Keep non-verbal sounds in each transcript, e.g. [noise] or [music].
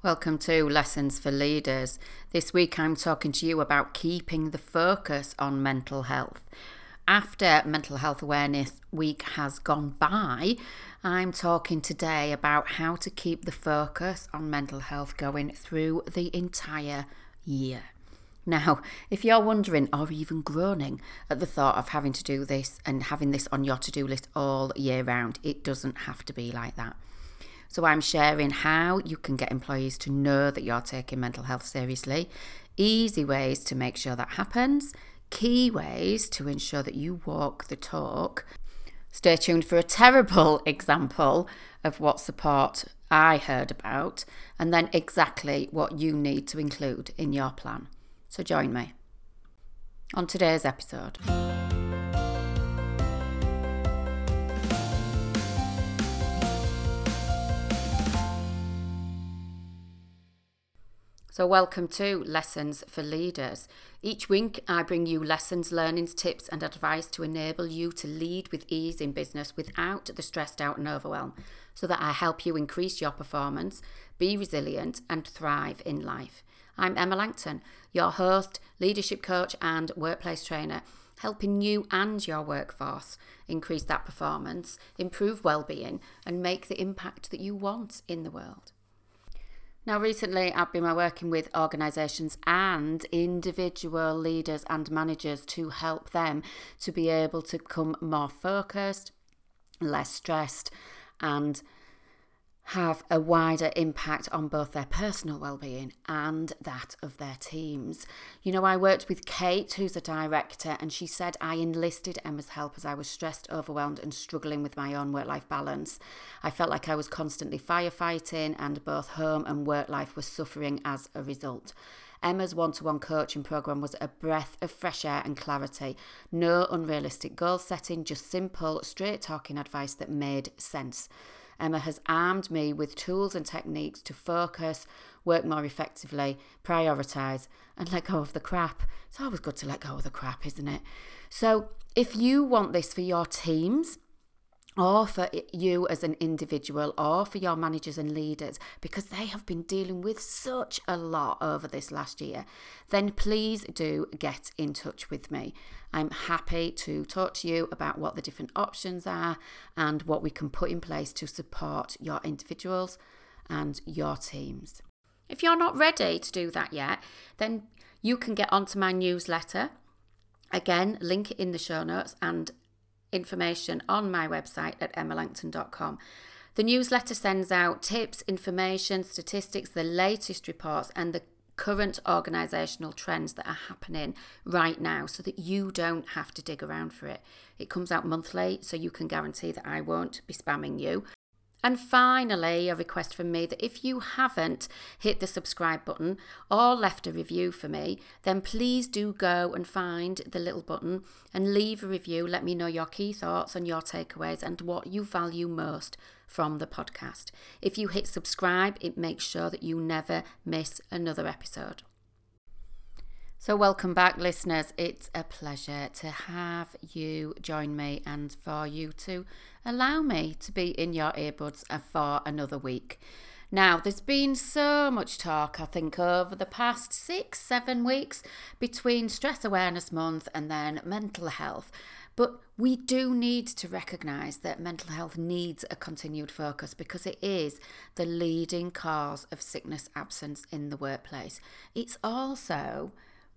Welcome to Lessons for Leaders. This week I'm talking to you about keeping the focus on mental health. After Mental Health Awareness Week has gone by, I'm talking today about how to keep the focus on mental health going through the entire year. Now, if you're wondering or even groaning at the thought of having to do this and having this on your to do list all year round, it doesn't have to be like that. So I'm sharing how you can get employees to know that you're taking mental health seriously, easy ways to make sure that happens, key ways to ensure that you walk the talk. Stay tuned for a terrible [laughs] example of what support I heard about, and then exactly what you need to include in your plan. So join me on today's episode. So, welcome to Lessons for Leaders. Each week, I bring you lessons, learnings, tips, and advice to enable you to lead with ease in business without the stressed out and overwhelm, so that I help you increase your performance, be resilient, and thrive in life. I'm Emma Langton, your host, leadership coach, and workplace trainer, helping you and your workforce increase that performance, improve well-being, and make the impact that you want in the world. Now, recently, I've been working with organisations and individual leaders and managers to help them to be able to become more focused, less stressed, and have a wider impact on both their personal well-being and that of their teams. You know, I worked with Kate, who's a director, and she said I enlisted Emma's help as I was stressed, overwhelmed, and struggling with my own work-life balance. I felt like I was constantly firefighting, and both home and work life was suffering as a result. Emma's one to one coaching program was a breath of fresh air and clarity. No unrealistic goal setting, just simple, straight talking advice that made sense. Emma has armed me with tools and techniques to focus, work more effectively, prioritise, and let go of the crap. It's always good to let go of the crap, isn't it? So, if you want this for your teams, or for you as an individual, or for your managers and leaders, because they have been dealing with such a lot over this last year, then please do get in touch with me. I'm happy to talk to you about what the different options are and what we can put in place to support your individuals and your teams. If you're not ready to do that yet, then you can get onto my newsletter. Again, link in the show notes and information on my website at emmalangton.com. The newsletter sends out tips, information, statistics, the latest reports, and the current organisational trends that are happening right now so that you don't have to dig around for it. It comes out monthly, so you can guarantee that I won't be spamming you. And finally, a request from me that if you haven't hit the subscribe button or left a review for me, then please do go and find the little button and leave a review. Let me know your key thoughts and your takeaways and what you value most from the podcast. If you hit subscribe, it makes sure that you never miss another episode. So, welcome back, listeners. It's a pleasure to have you join me and for you to allow me to be in your earbuds uh, for another week. Now, there's been so much talk, I think, over the past six, seven weeks between Stress Awareness Month and then mental health. But we do need to recognise that mental health needs a continued focus because it is the leading cause of sickness absence in the workplace. It's also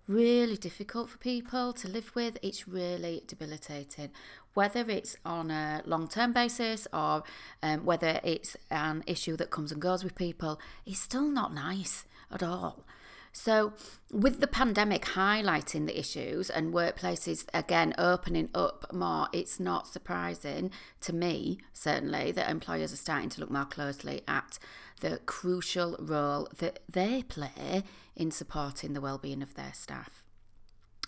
really difficult for people to live with. It's really debilitating, whether it's on a long term basis or um, whether it's an issue that comes and goes with people, it's still not nice at all. So, with the pandemic highlighting the issues and workplaces again opening up more, it's not surprising to me, certainly, that employers are starting to look more closely at the crucial role that they play in supporting the well-being of their staff.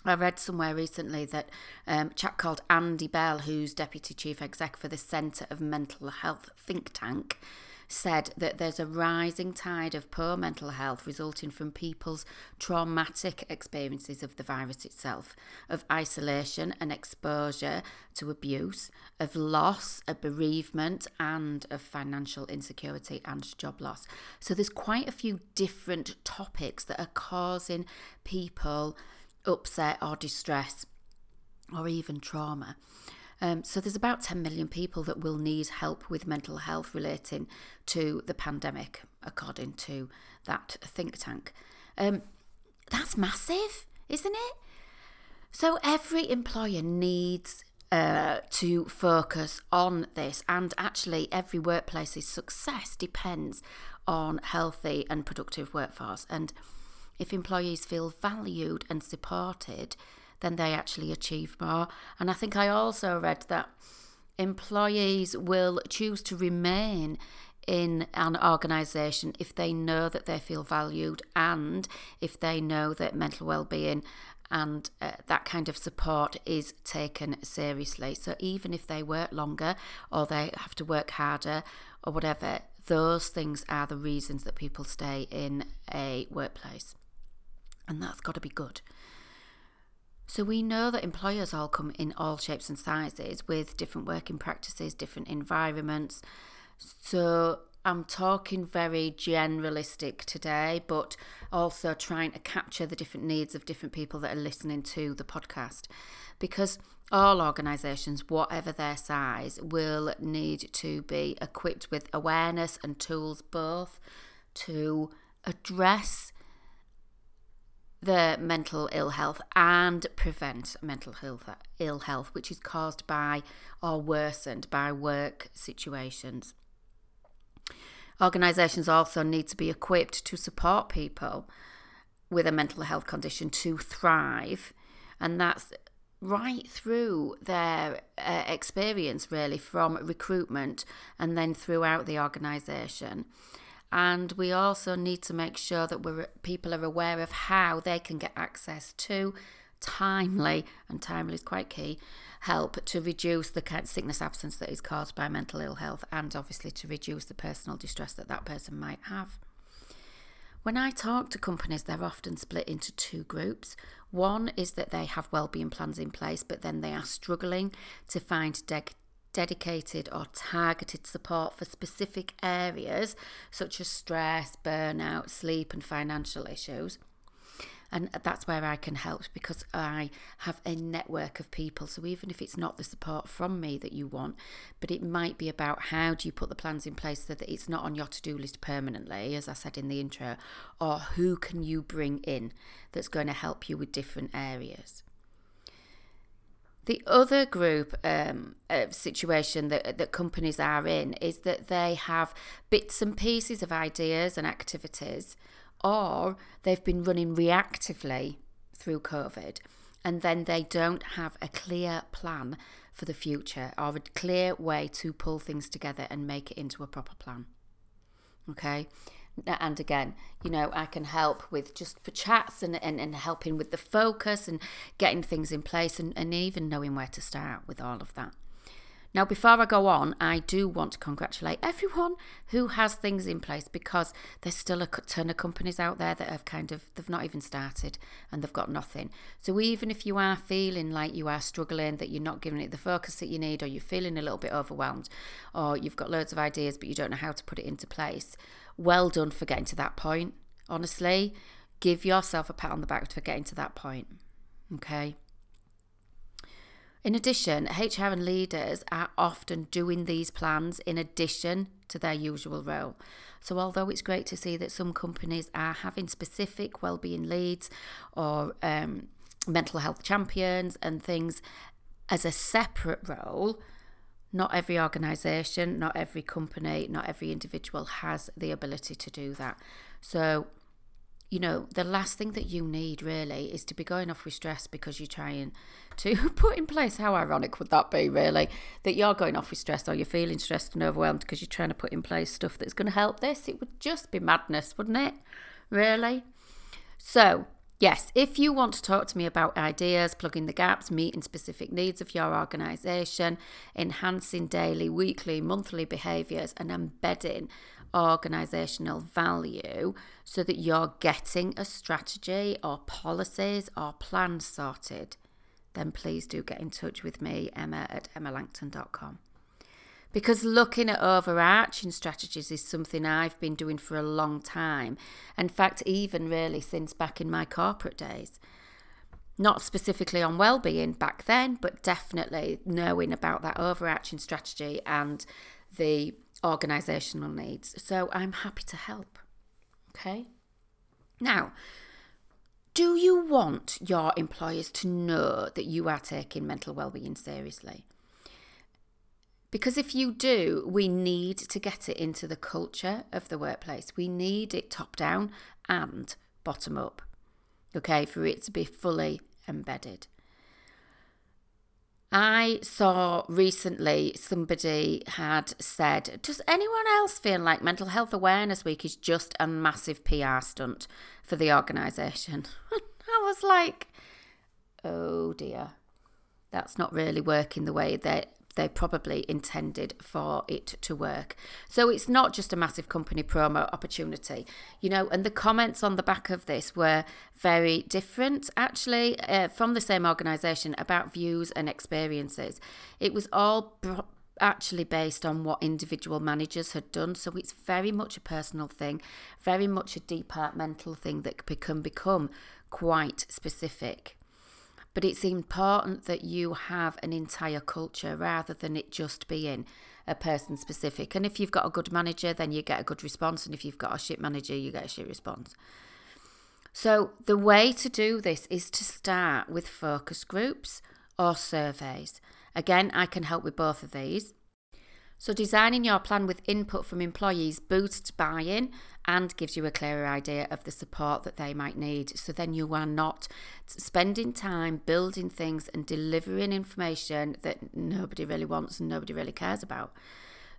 I read somewhere recently that um, a chap called Andy Bell, who's Deputy Chief Exec for the Centre of Mental Health think tank, said that there's a rising tide of poor mental health resulting from people's traumatic experiences of the virus itself, of isolation and exposure to abuse, of loss, of bereavement, and of financial insecurity and job loss. So there's quite a few different topics that are causing people upset or distress or even trauma. Um, so there's about 10 million people that will need help with mental health relating to the pandemic, according to that think tank. Um, that's massive, isn't it? So every employer needs uh, to focus on this, and actually, every workplace's success depends on healthy and productive workforce. And if employees feel valued and supported, then they actually achieve more. And I think I also read that employees will choose to remain in an organisation if they know that they feel valued and if they know that mental well-being and uh, that kind of support is taken seriously. So even if they work longer or they have to work harder or whatever, those things are the reasons that people stay in a workplace. And that's got to be good. So we know that employers all come in all shapes and sizes with different working practices, different environments. So I'm talking very generalistic today, but also trying to capture the different needs of different people that are listening to the podcast. Because all organisations, whatever their size, will need to be equipped with awareness and tools both to address the mental ill health and prevent mental health, ill health, which is caused by or worsened by work situations. Organisations also need to be equipped to support people with a mental health condition to thrive, and that's right through their uh, experience, really, from recruitment and then throughout the organisation. And we also need to make sure that we're, people are aware of how they can get access to timely, and timely is quite key, help to reduce the sickness absence that is caused by mental ill health and obviously to reduce the personal distress that that person might have. When I talk to companies, they're often split into two groups. One is that they have wellbeing plans in place, but then they are struggling to find de- dedicated or targeted support for specific areas such as stress, burnout, sleep, and financial issues. And that's where I can help because I have a network of people. So even if it's not the support from me that you want, but it might be about how do you put the plans in place so that it's not on your to do list permanently, as I said in the intro, or who can you bring in that's going to help you with different areas. The other group um, of situation that, that companies are in is that they have bits and pieces of ideas and activities, or they've been running reactively through COVID, and then they don't have a clear plan for the future or a clear way to pull things together and make it into a proper plan. Okay, and again, you know, I can help with just for chats and, and, and helping with the focus and getting things in place and, and even knowing where to start with all of that. Now, before I go on, I do want to congratulate everyone who has things in place because there's still a ton of companies out there that have kind of, they've not even started and they've got nothing. So even if you are feeling like you are struggling, that you're not giving it the focus that you need, or you're feeling a little bit overwhelmed, or you've got loads of ideas but you don't know how to put it into place, well done for getting to that point. Honestly, give yourself a pat on the back for getting to that point. Okay. In addition, HR and leaders are often doing these plans in addition to their usual role. So, although it's great to see that some companies are having specific well-being leads or um, mental health champions and things as a separate role, not every organisation, not every company, not every individual has the ability to do that. So, you know, the last thing that you need really is to be going off with stress because you're trying to [laughs] put in place. How ironic would that be, really? That you're going off with stress or you're feeling stressed and overwhelmed because you're trying to put in place stuff that's going to help this? It would just be madness, wouldn't it? Really? So, Yes, if you want to talk to me about ideas, plugging the gaps, meeting specific needs of your organisation, enhancing daily, weekly, monthly behaviours, and embedding organisational value so that you're getting a strategy or policies or plans sorted, then please do get in touch with me, Emma at emmalangton.com. Because looking at overarching strategies is something I've been doing for a long time. In fact, even really since back in my corporate days. Not specifically on well-being back then, but definitely knowing about that overarching strategy and the organisational needs. So I'm happy to help. Okay. Now, do you want your employers to know that you are taking mental well-being seriously? Because if you do, we need to get it into the culture of the workplace. We need it top down and bottom up, okay, for it to be fully embedded. I saw recently somebody had said, Does anyone else feel like Mental Health Awareness Week is just a massive PR stunt for the organisation? [laughs] I was like, Oh dear, that's not really working the way that they probably intended for it to work. So it's not just a massive company promo opportunity, you know. And the comments on the back of this were very different, actually, uh, from the same organisation about views and experiences. It was all. Bro- actually based on what individual managers had done. So it's very much a personal thing, very much a departmental thing that can become quite specific. But it's important that you have an entire culture rather than it just being a person specific. And if you've got a good manager, then you get a good response. And if you've got a shit manager, you get a shit response. So the way to do this is to start with focus groups or surveys. Again, I can help with both of these. So, designing your plan with input from employees boosts buy in and gives you a clearer idea of the support that they might need. So, then you are not spending time building things and delivering information that nobody really wants and nobody really cares about.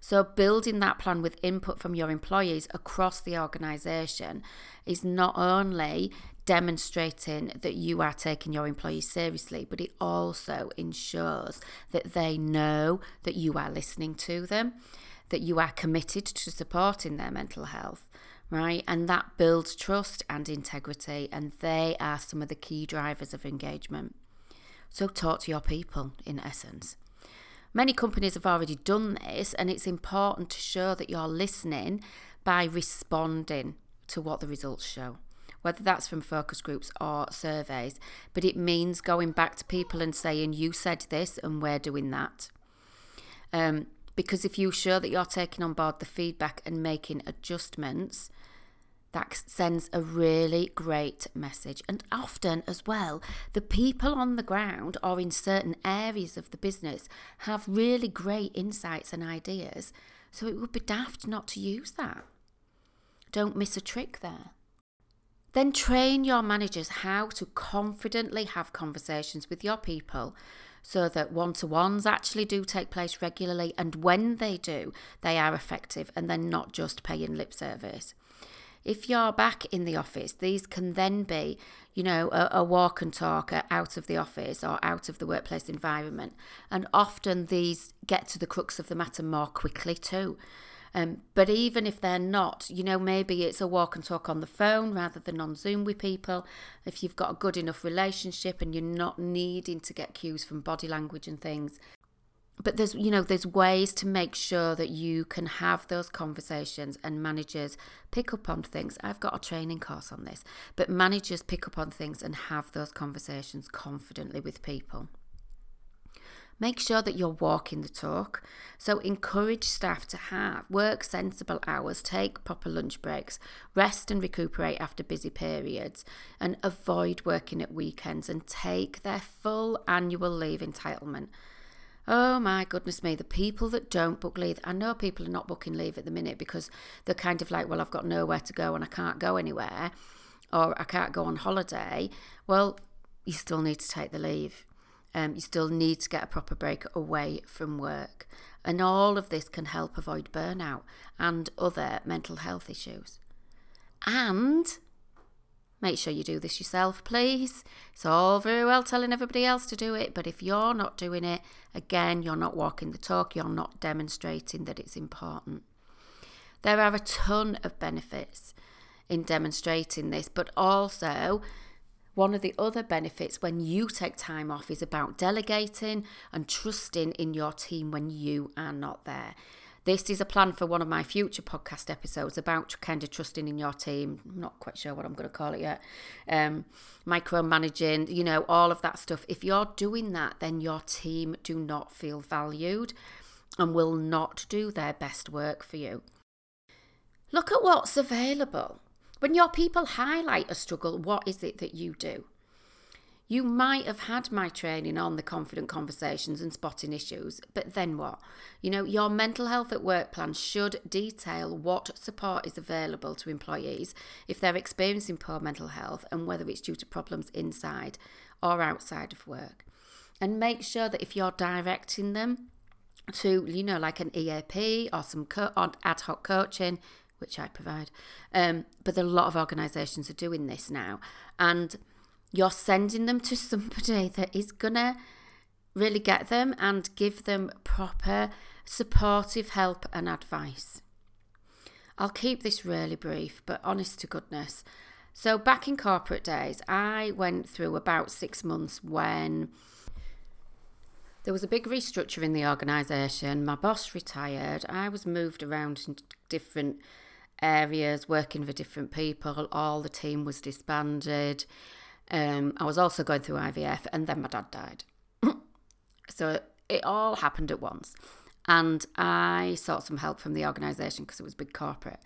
So, building that plan with input from your employees across the organisation is not only demonstrating that you are taking your employees seriously, but it also ensures that they know that you are listening to them, that you are committed to supporting their mental health, right? And that builds trust and integrity, and they are some of the key drivers of engagement. So, talk to your people in essence. Many companies have already done this, and it's important to show that you're listening by responding to what the results show whether that's from focus groups or surveys, but it means going back to people and saying, You said this and we're doing that. Um, because if you show that you're taking on board the feedback and making adjustments, that sends a really great message. And often, as well, the people on the ground or in certain areas of the business have really great insights and ideas. So it would be daft not to use that. Don't miss a trick there. Then train your managers how to confidently have conversations with your people so that one to ones actually do take place regularly. And when they do, they are effective and they're not just paying lip service. If you're back in the office, these can then be, you know, a, a walk and talk uh, out of the office or out of the workplace environment. And often these get to the crux of the matter more quickly too. Um, but even if they're not, you know, maybe it's a walk and talk on the phone rather than on Zoom with people. If you've got a good enough relationship and you're not needing to get cues from body language and things. But there's, you know, there's ways to make sure that you can have those conversations and managers pick up on things. I've got a training course on this, but managers pick up on things and have those conversations confidently with people. Make sure that you're walking the talk. So encourage staff to have work sensible hours, take proper lunch breaks, rest and recuperate after busy periods, and avoid working at weekends and take their full annual leave entitlement. Oh my goodness me, the people that don't book leave. I know people are not booking leave at the minute because they're kind of like, well, I've got nowhere to go and I can't go anywhere or I can't go on holiday. Well, you still need to take the leave um, you still need to get a proper break away from work. And all of this can help avoid burnout and other mental health issues. And make sure you do this yourself, please. It's all very well telling everybody else to do it, but if you're not doing it, again, you're not walking the talk, you're not demonstrating that it's important. There are a ton of benefits in demonstrating this, but also one of the other benefits when you take time off is about delegating and trusting in your team when you are not there. This is a plan for one of my future podcast episodes about kind of trusting in your team. I'm not quite sure what I'm going to call it yet. Um, micromanaging, you know, all of that stuff. If you're doing that, then your team do not feel valued and will not do their best work for you. Look at what's available. When your people highlight a struggle, what is it that you do? You might have had my training on the confident conversations and spotting issues, but then what? You know, your mental health at work plan should detail what support is available to employees if they're experiencing poor mental health and whether it's due to problems inside or outside of work. And make sure that if you're directing them to, you know, like an EAP or some co- ad hoc coaching, which I provide. Um, but a lot of organisations are doing this now. And you're sending them to somebody [laughs] that is to really get them and give them proper supportive help and advice. I'll keep this really brief, but honest to goodness. So, back in corporate days, I went through about six months when there was a big restructure in the organisation. My boss retired. I was moved around in different areas, working for different people. All the team was disbanded. Um, I was also going through IVF, and then my dad died. [clears throat] so it all happened at once. And I sought some help from the organisation because it was big corporate.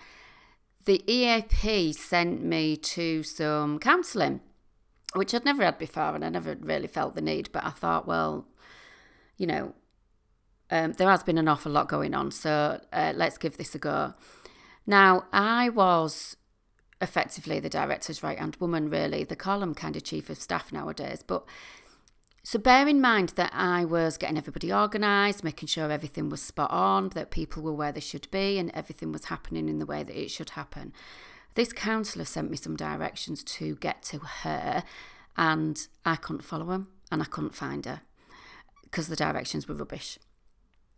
The EAP sent me to some counselling, which I'd never had before, and I never really felt the need. But I thought, well, you know, um, there has been an awful lot going on, so uh, let's give this a go. Now, I was effectively the director's right hand woman, really. the column kind of chief of staff nowadays. But so bear in mind that I was getting everybody organised, making sure everything was spot on, that people were where they should be, and everything was happening in the way that it should happen. This counsellor sent me some directions to get to her, and I couldn't follow them and I couldn't find her because the directions were rubbish.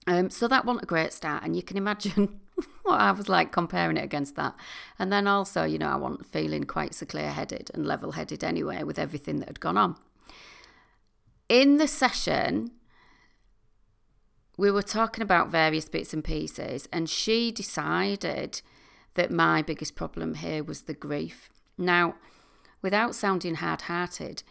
Um, so that wasn't a great start, and you can imagine [laughs] what I was like comparing it against that. And then also, you know, I wasn't feeling quite so clear headed and level headed anyway with everything that had gone on. In the session, we were talking about various bits and pieces, and she decided that my biggest problem here was the grief. Now, without sounding hard hearted,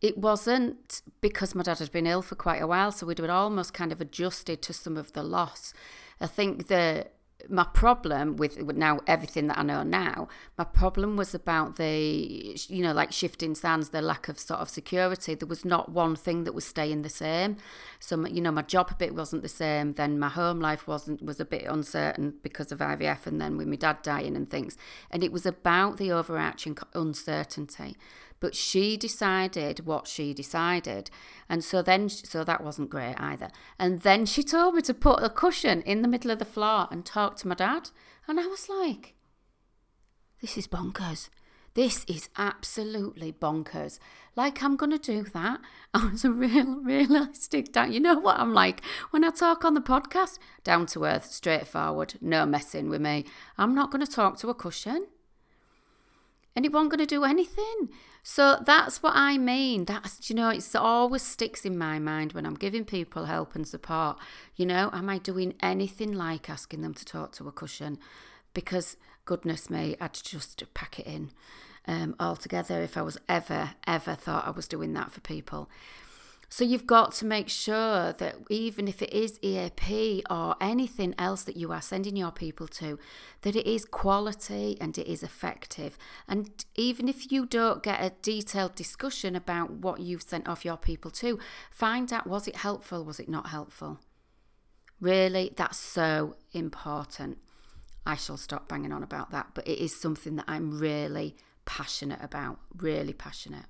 it wasn't because my dad had been ill for quite a while, so we'd almost kind of adjusted to some of the loss. I think the my problem with now everything that I know now, my problem was about the, you know, like shifting sands, the lack of sort of security. There was not one thing that was staying the same. So, you know, my job a bit wasn't the same. Then my home life wasn't, was a bit uncertain because of IVF and then with my dad dying and things. And it was about the overarching uncertainty but she decided what she decided and so then so that wasn't great either and then she told me to put a cushion in the middle of the floor and talk to my dad and i was like this is bonkers this is absolutely bonkers. Like, I'm going to do that. [laughs] I was a real, [laughs] realistic down. You know what I'm like when I talk on the podcast? Down to earth, straightforward, no messing with me. I'm not going to talk to a cushion and it wasn't going to do anything. So that's what I mean. That's, you know, it's always sticks in my mind when I'm giving people help and support. You know, am I doing anything like asking them to talk to a cushion? Because, goodness me, I'd just pack it in um, altogether if I was ever, ever thought I was doing that for people. So you've got to make sure that even if it is EAP or anything else that you are sending your people to, that it is quality and it is effective. And even if you don't get a detailed discussion about what you've sent off your people to, find out was it helpful, was it not helpful? Really, that's so important. I shall stop banging on about that, but it is something that I'm really passionate about, really passionate.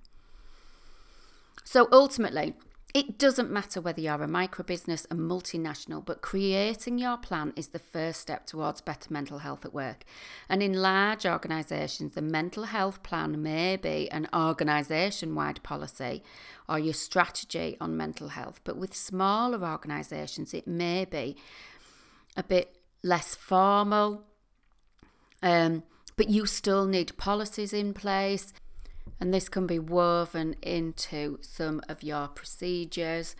So ultimately, it doesn't matter whether you're a micro business, a multinational, but creating your plan is the first step towards better mental health at work. And in large organisations, the mental health plan may be an organisation wide policy or your strategy on mental health. But with smaller organisations, it may be a bit less formal. Um, but you still need policies in place, and this can be woven into some of your procedures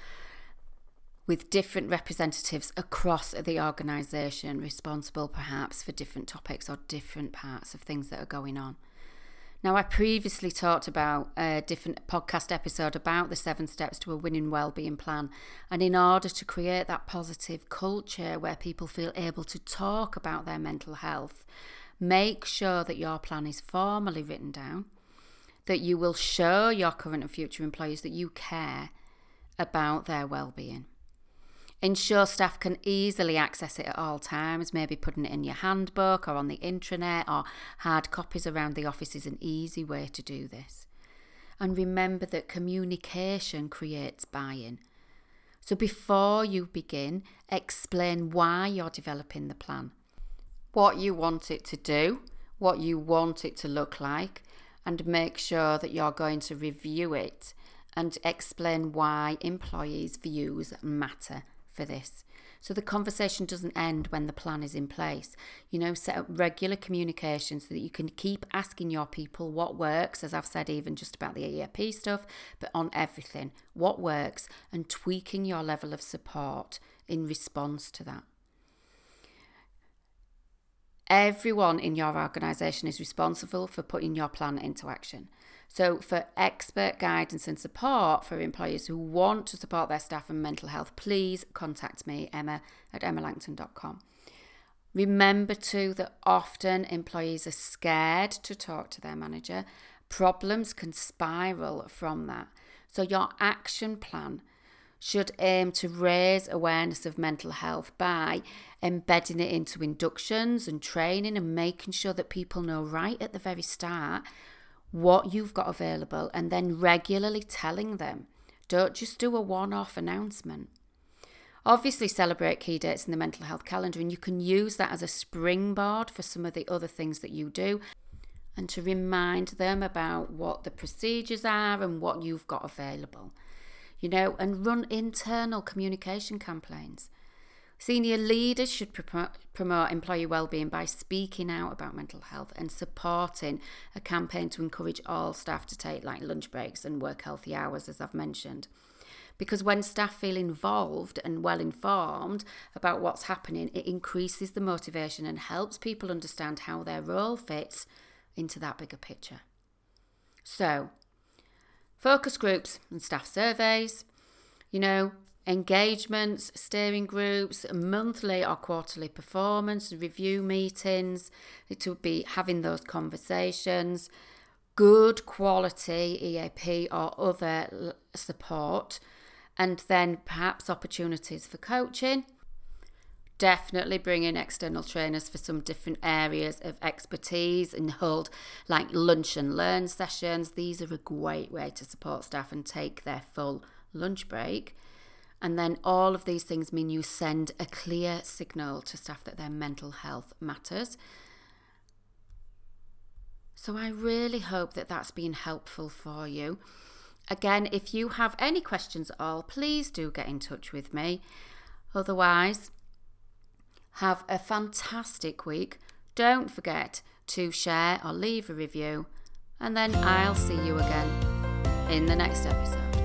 with different representatives across the organisation responsible perhaps for different topics or different parts of things that are going on. Now, I previously talked about a different podcast episode about the seven steps to a winning wellbeing plan. And in order to create that positive culture where people feel able to talk about their mental health, make sure that your plan is formally written down, that you will show your current and future employees that you care about their well-being. Ensure staff can easily access it at all times, maybe putting it in your handbook or on the intranet or hard copies around the office is an easy way to do this. And remember that communication creates buy in. So before you begin, explain why you're developing the plan, what you want it to do, what you want it to look like, and make sure that you're going to review it and explain why employees' views matter for this. So the conversation doesn't end when the plan is in place. You know, set up regular communication so that you can keep asking your people what works, as I've said, even just about the EAP stuff, but on everything, what works, and tweaking your level of support in response to that. Everyone in your organisation is responsible for putting your plan into action. So, for expert guidance and support for employers who want to support their staff and mental health, please contact me, Emma at emmalangton.com. Remember too that often employees are scared to talk to their manager. Problems can spiral from that. So, your action plan should aim to raise awareness of mental health by embedding it into inductions and training and making sure that people know right at the very start what you've got available and then regularly telling them. Don't just do a one off announcement. Obviously, celebrate key dates in the mental health calendar, and you can use that as a springboard for some of the other things that you do and to remind them about what the procedures are and what you've got available. You know, and run internal communication campaigns. Senior leaders should promote employee wellbeing by speaking out about mental health and supporting a campaign to encourage all staff to take like lunch breaks and work healthy hours, as I've mentioned. Because when staff feel involved and well informed about what's happening, it increases the motivation and helps people understand how their role fits into that bigger picture. So, focus groups and staff surveys, you know, engagements, steering groups, monthly or quarterly performance, review meetings, to be having those conversations, good quality EAP or other support, and then perhaps opportunities for coaching. Definitely bring in external trainers for some different areas of expertise and hold like lunch and learn sessions. These are a great way to support staff and take their full lunch break. And then all of these things mean you send a clear signal to staff that their mental health matters. So I really hope that that's been helpful for you. Again, if you have any questions at all, please do get in touch with me. Otherwise, have a fantastic week. Don't forget to share or leave a review, and then I'll see you again in the next episode.